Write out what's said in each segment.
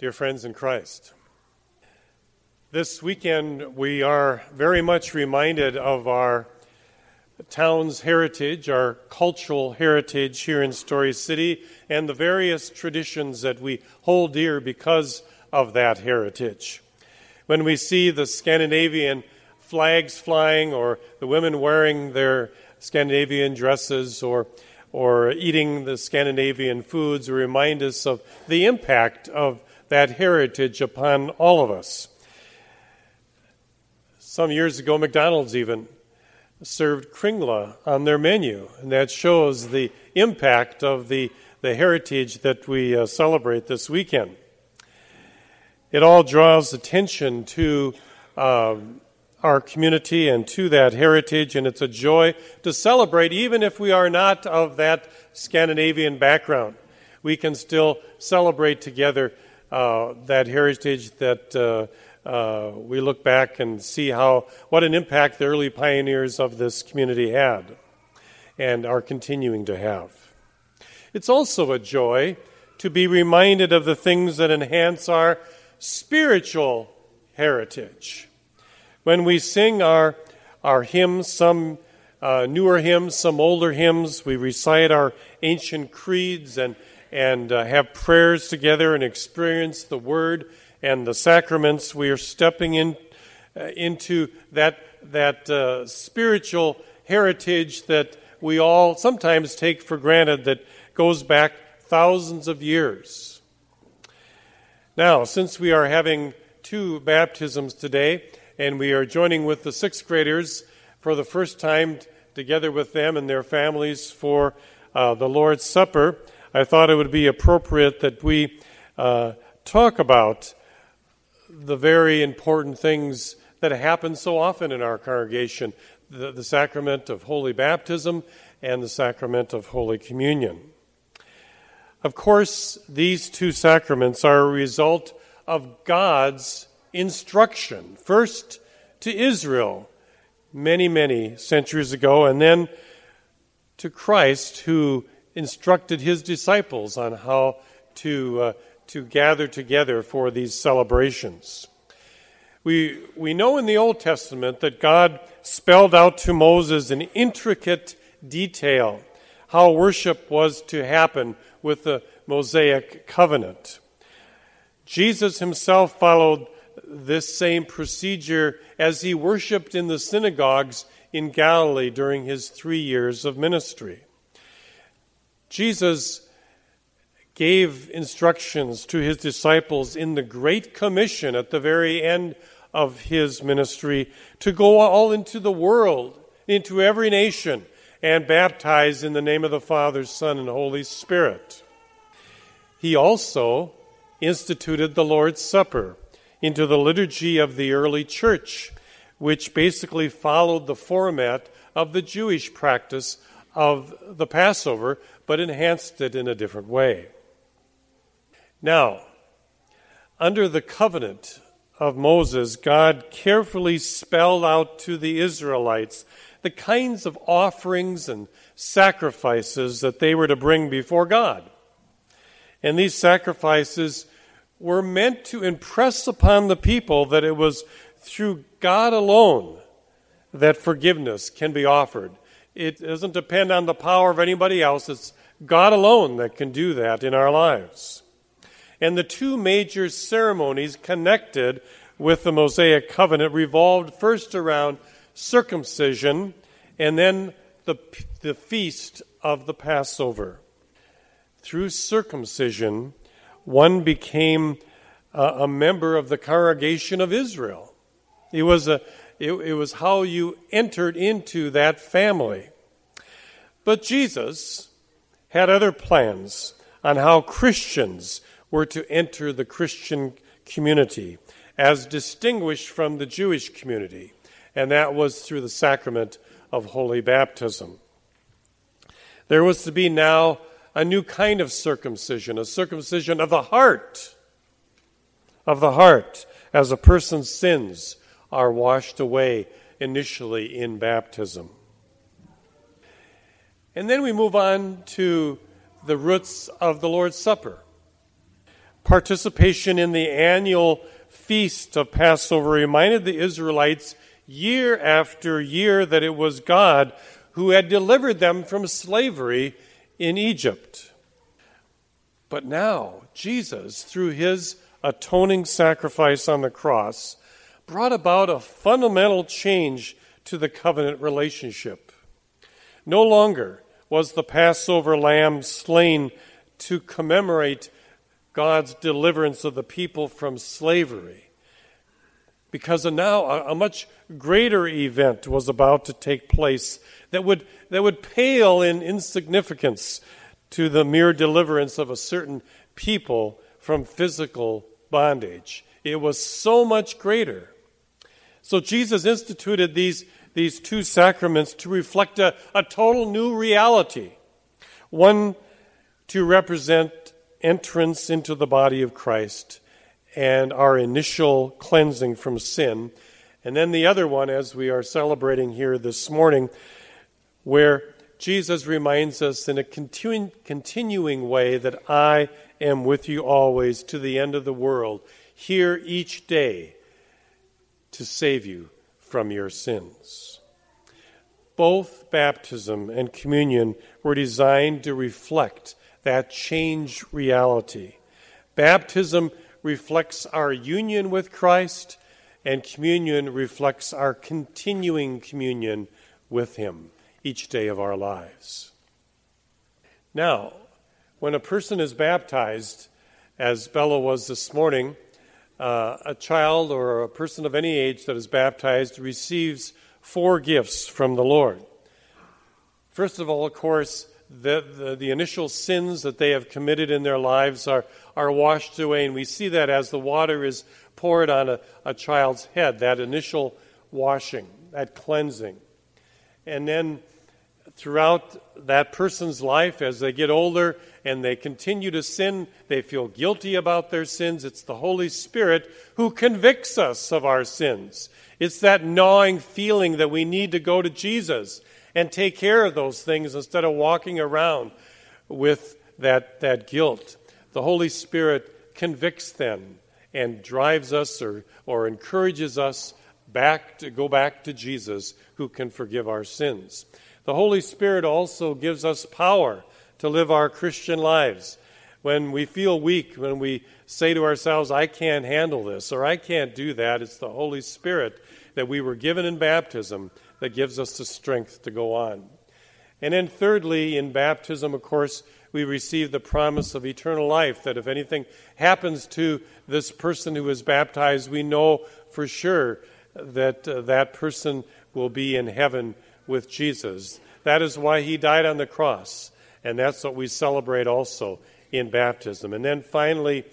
Dear friends in Christ, this weekend we are very much reminded of our town's heritage, our cultural heritage here in Story City, and the various traditions that we hold dear because of that heritage. When we see the Scandinavian flags flying, or the women wearing their Scandinavian dresses, or or eating the Scandinavian foods remind us of the impact of that heritage upon all of us. Some years ago, McDonald's even served kringla on their menu, and that shows the impact of the, the heritage that we uh, celebrate this weekend. It all draws attention to um, our community and to that heritage, and it's a joy to celebrate, even if we are not of that Scandinavian background. We can still celebrate together that heritage that uh, uh, we look back and see how what an impact the early pioneers of this community had and are continuing to have. It's also a joy to be reminded of the things that enhance our spiritual heritage. When we sing our, our hymns, some uh, newer hymns, some older hymns, we recite our ancient creeds and, and uh, have prayers together and experience the Word and the sacraments, we are stepping in, uh, into that, that uh, spiritual heritage that we all sometimes take for granted that goes back thousands of years. Now, since we are having two baptisms today, and we are joining with the sixth graders for the first time together with them and their families for uh, the Lord's Supper, I thought it would be appropriate that we uh, talk about the very important things that happen so often in our congregation the, the sacrament of holy baptism and the sacrament of Holy Communion. Of course, these two sacraments are a result of God's instruction, first to Israel many, many centuries ago, and then to Christ, who instructed his disciples on how to uh, to gather together for these celebrations. We, we know in the Old Testament that God spelled out to Moses in intricate detail how worship was to happen with the Mosaic covenant. Jesus himself followed this same procedure as he worshiped in the synagogues in Galilee during his three years of ministry. Jesus gave instructions to his disciples in the Great Commission at the very end of his ministry to go all into the world, into every nation, and baptize in the name of the Father, Son, and Holy Spirit. He also instituted the Lord's Supper into the liturgy of the early church, which basically followed the format of the Jewish practice of the Passover, but enhanced it in a different way. Now, under the covenant of Moses, God carefully spelled out to the Israelites the kinds of offerings and sacrifices that they were to bring before God. And these sacrifices were meant to impress upon the people that it was through God alone that forgiveness can be offered. It doesn't depend on the power of anybody else, it's God alone that can do that in our lives and the two major ceremonies connected with the Mosaic covenant revolved first around circumcision and then the, the feast of the Passover. Through circumcision, one became a, a member of the congregation of Israel. It was, a, it, it was how you entered into that family. But Jesus had other plans on how Christians were to enter the Christian community as distinguished from the Jewish community, and that was through the sacrament of holy baptism. There was to be now a new kind of circumcision, a circumcision of the heart, of the heart, as a person's sins are washed away initially in baptism. And then we move on to the roots of the Lord's Supper. participation in the annual feast of Passover reminded the Israelites year after year that it was God who had delivered them from slavery in Egypt. But now, Jesus, through his atoning sacrifice on the cross, brought about a fundamental change to the covenant relationship. No longer was the Passover lamb slain to commemorate God's deliverance of the people from slavery. Because now a, much greater event was about to take place that would, that would pale in insignificance to the mere deliverance of a certain people from physical bondage. It was so much greater. So Jesus instituted these, these two sacraments to reflect a, a total new reality. One to represent entrance into the body of Christ and our initial cleansing from sin. And then the other one, as we are celebrating here this morning, where Jesus reminds us in a continuing, continuing way that I am with you always to the end of the world, here each day to save you from your sins. Both baptism and communion were designed to reflect that change reality. Baptism reflects our union with Christ, and communion reflects our continuing communion with Him each day of our lives. Now, when a person is baptized, as Bella was this morning, uh, a child or a person of any age that is baptized receives four gifts from the Lord. First of all, of course, the, the, the, initial sins that they have committed in their lives are, are washed away, and we see that as the water is poured on a, a child's head, that initial washing, that cleansing. And then throughout that person's life, as they get older and they continue to sin, they feel guilty about their sins. It's the Holy Spirit who convicts us of our sins. It's that gnawing feeling that we need to go to Jesus and take care of those things instead of walking around with that, that guilt. The Holy Spirit convicts them and drives us or, or encourages us back to go back to Jesus who can forgive our sins. The Holy Spirit also gives us power to live our Christian lives. When we feel weak, when we say to ourselves, I can't handle this or I can't do that, it's the Holy Spirit that we were given in baptism that gives us the strength to go on. And then, thirdly, in baptism, of course, we receive the promise of eternal life that if anything happens to this person who is baptized, we know for sure that uh, that person will be in heaven with Jesus. That is why he died on the cross, and that's what we celebrate also in baptism. And then finally,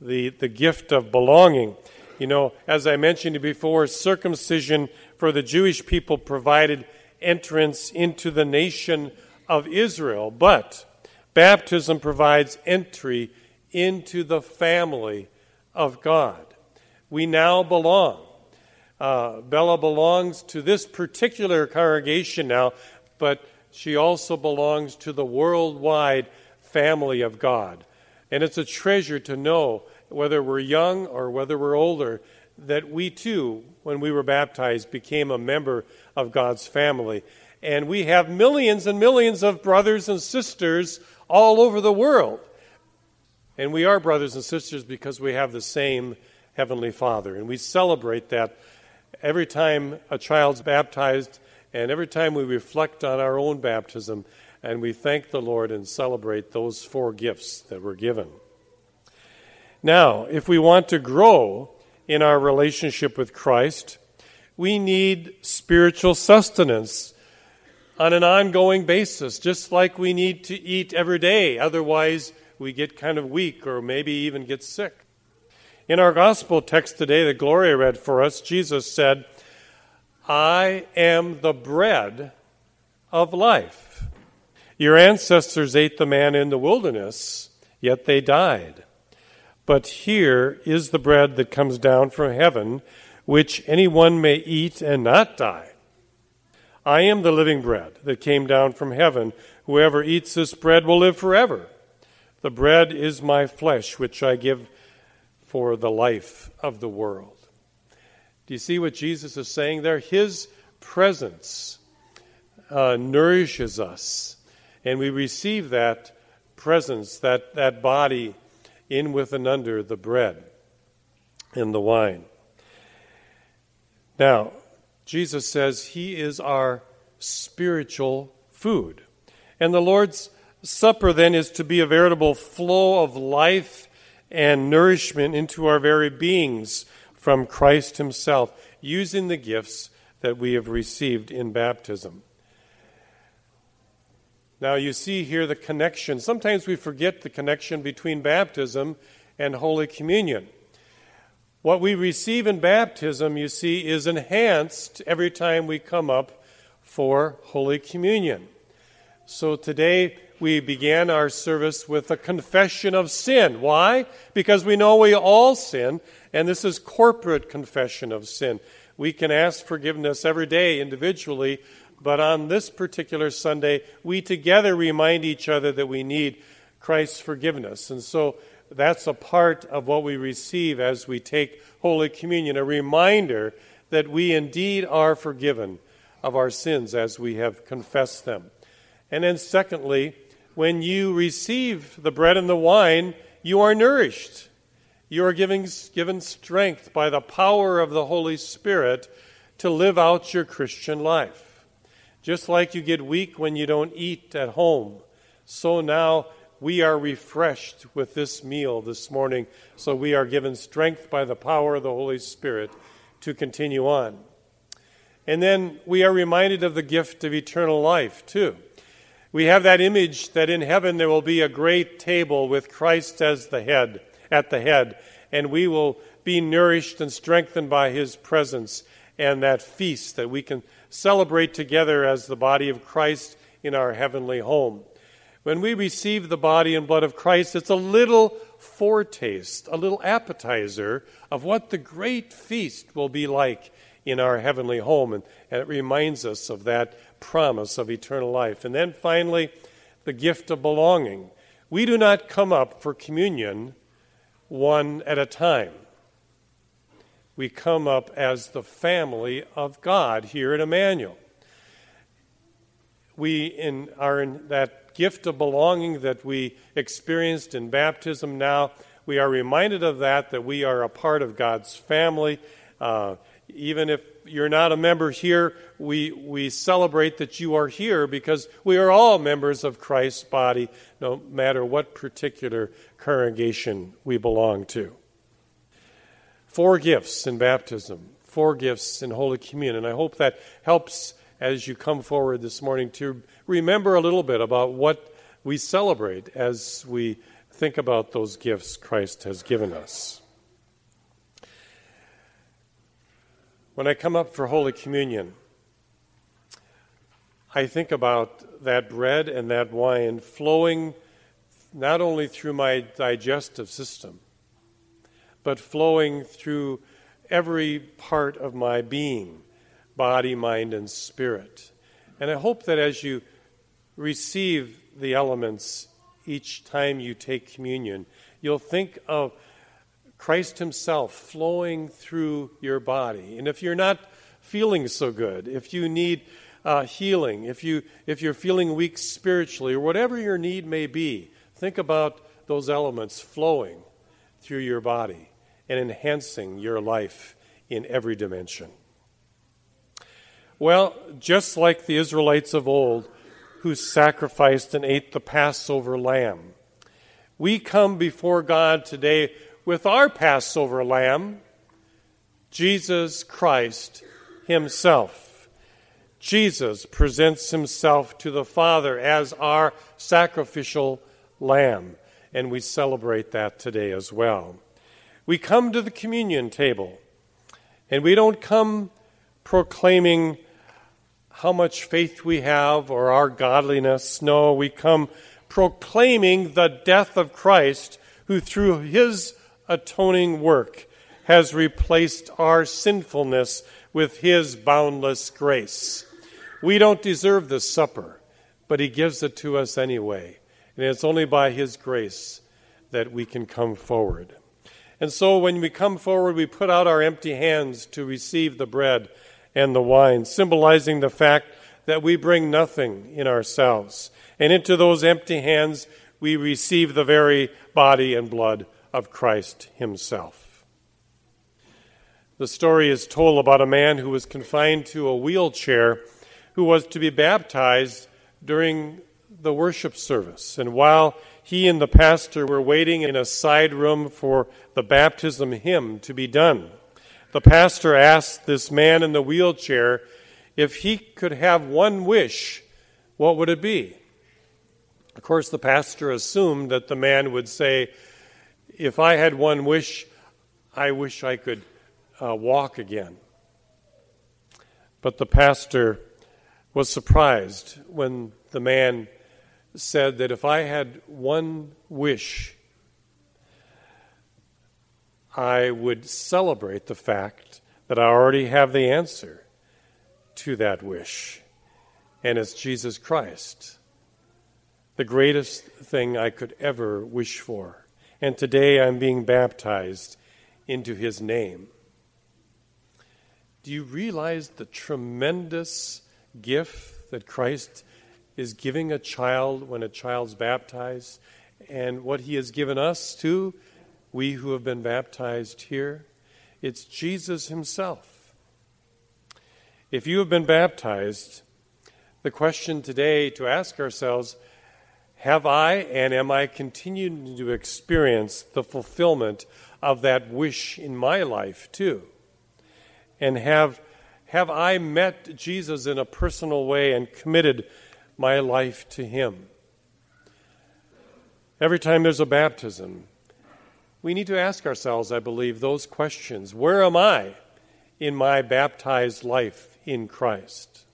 the, the gift of belonging. You know, as I mentioned before, circumcision for the Jewish people provided entrance into the nation of Israel, but baptism provides entry into the family of God. We now belong. Uh, Bella belongs to this particular congregation now, but she also belongs to the worldwide family of God. And it's a treasure to know, whether we're young or whether we're older, that we too, when we were baptized, became a member of God's family. And we have millions and millions of brothers and sisters all over the world. And we are brothers and sisters because we have the same Heavenly Father. And we celebrate that every time a child's baptized and every time we reflect on our own baptism and we thank the Lord and celebrate those four gifts that were given. Now, if we want to grow in our relationship with Christ, we need spiritual sustenance on an ongoing basis, just like we need to eat every day. Otherwise, we get kind of weak or maybe even get sick. In our gospel text today that Gloria read for us, Jesus said, I am the bread of life. Your ancestors ate the manna in the wilderness, yet they died. But here is the bread that comes down from heaven, which anyone may eat and not die. I am the living bread that came down from heaven. Whoever eats this bread will live forever. The bread is my flesh, which I give for the life of the world. Do you see what Jesus is saying there? His presence uh, nourishes us, and we receive that presence, that, that body in with and under the bread and the wine. Now, Jesus says he is our spiritual food. And the Lord's Supper then is to be a veritable flow of life and nourishment into our very beings from Christ Himself, using the gifts that we have received in baptism. Now, you see here the connection. Sometimes we forget the connection between baptism and Holy Communion. What we receive in baptism, you see, is enhanced every time we come up for Holy Communion. So today we began our service with a confession of sin. Why? Because we know we all sin, and this is corporate confession of sin. We can ask forgiveness every day individually, but on this particular Sunday, we together remind each other that we need Christ's forgiveness. And so that's a part of what we receive as we take Holy Communion, a reminder that we indeed are forgiven of our sins as we have confessed them. And then, secondly, when you receive the bread and the wine, you are nourished. You are giving, given strength by the power of the Holy Spirit to live out your Christian life. Just like you get weak when you don't eat at home, so now we are refreshed with this meal this morning. So we are given strength by the power of the Holy Spirit to continue on. And then we are reminded of the gift of eternal life, too. We have that image that in heaven there will be a great table with Christ as the head, at the head, and we will be nourished and strengthened by his presence and that feast that we can celebrate together as the body of Christ in our heavenly home. When we receive the body and blood of Christ, it's a little foretaste, a little appetizer of what the great feast will be like in our heavenly home. And, and it reminds us of that promise of eternal life. And then finally, the gift of belonging. We do not come up for communion one at a time we come up as the family of God here at Emmanuel. We in, are in that gift of belonging that we experienced in baptism now. We are reminded of that, that we are a part of God's family. Uh, even if you're not a member here, we, we celebrate that you are here because we are all members of Christ's body, no matter what particular congregation we belong to. Four gifts in baptism, four gifts in Holy Communion. And I hope that helps as you come forward this morning to remember a little bit about what we celebrate as we think about those gifts Christ has given us. When I come up for Holy Communion, I think about that bread and that wine flowing not only through my digestive system, but flowing through every part of my being body, mind, and spirit. And I hope that as you receive the elements each time you take communion, you'll think of Christ Himself flowing through your body. And if you're not feeling so good, if you need uh, healing, if, you, if you're feeling weak spiritually, or whatever your need may be, think about those elements flowing through your body and enhancing your life in every dimension. Well, just like the Israelites of old who sacrificed and ate the Passover lamb, we come before God today with our Passover lamb, Jesus Christ Himself. Jesus presents Himself to the Father as our sacrificial lamb, and we celebrate that today as well. We come to the communion table, and we don't come proclaiming how much faith we have or our godliness. No, we come proclaiming the death of Christ, who through his atoning work has replaced our sinfulness with his boundless grace. We don't deserve this supper, but he gives it to us anyway. And it's only by His grace that we can come forward. And so when we come forward, we put out our empty hands to receive the bread and the wine, symbolizing the fact that we bring nothing in ourselves. And into those empty hands, we receive the very body and blood of Christ Himself. The story is told about a man who was confined to a wheelchair who was to be baptized during the worship service. And while he and the pastor were waiting in a side room for the baptism hymn to be done, the pastor asked this man in the wheelchair if he could have one wish, what would it be? Of course, the pastor assumed that the man would say, If I had one wish, I wish I could uh, walk again. But the pastor was surprised when the man said that if I had one wish, I would celebrate the fact that I already have the answer to that wish, and it's Jesus Christ, the greatest thing I could ever wish for. And today I'm being baptized into his name. Do you realize the tremendous gift that Christ is giving a child when a child's baptized, and what he has given us too, we who have been baptized here. It's Jesus himself. If you have been baptized, the question today to ask ourselves have I and am I continuing to experience the fulfillment of that wish in my life too? And have, have I met Jesus in a personal way and committed my life to Him. Every time there's a baptism, we need to ask ourselves, I believe, those questions Where am I in my baptized life in Christ?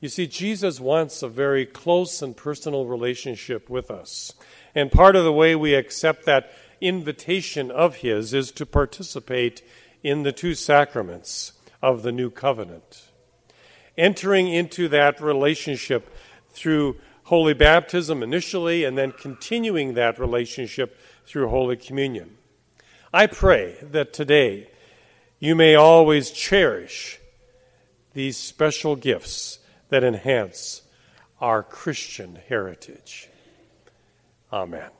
You see, Jesus wants a very close and personal relationship with us. And part of the way we accept that invitation of His is to participate in the two sacraments of the new covenant entering into that relationship through holy baptism initially and then continuing that relationship through Holy Communion. I pray that today you may always cherish these special gifts that enhance our Christian heritage. Amen.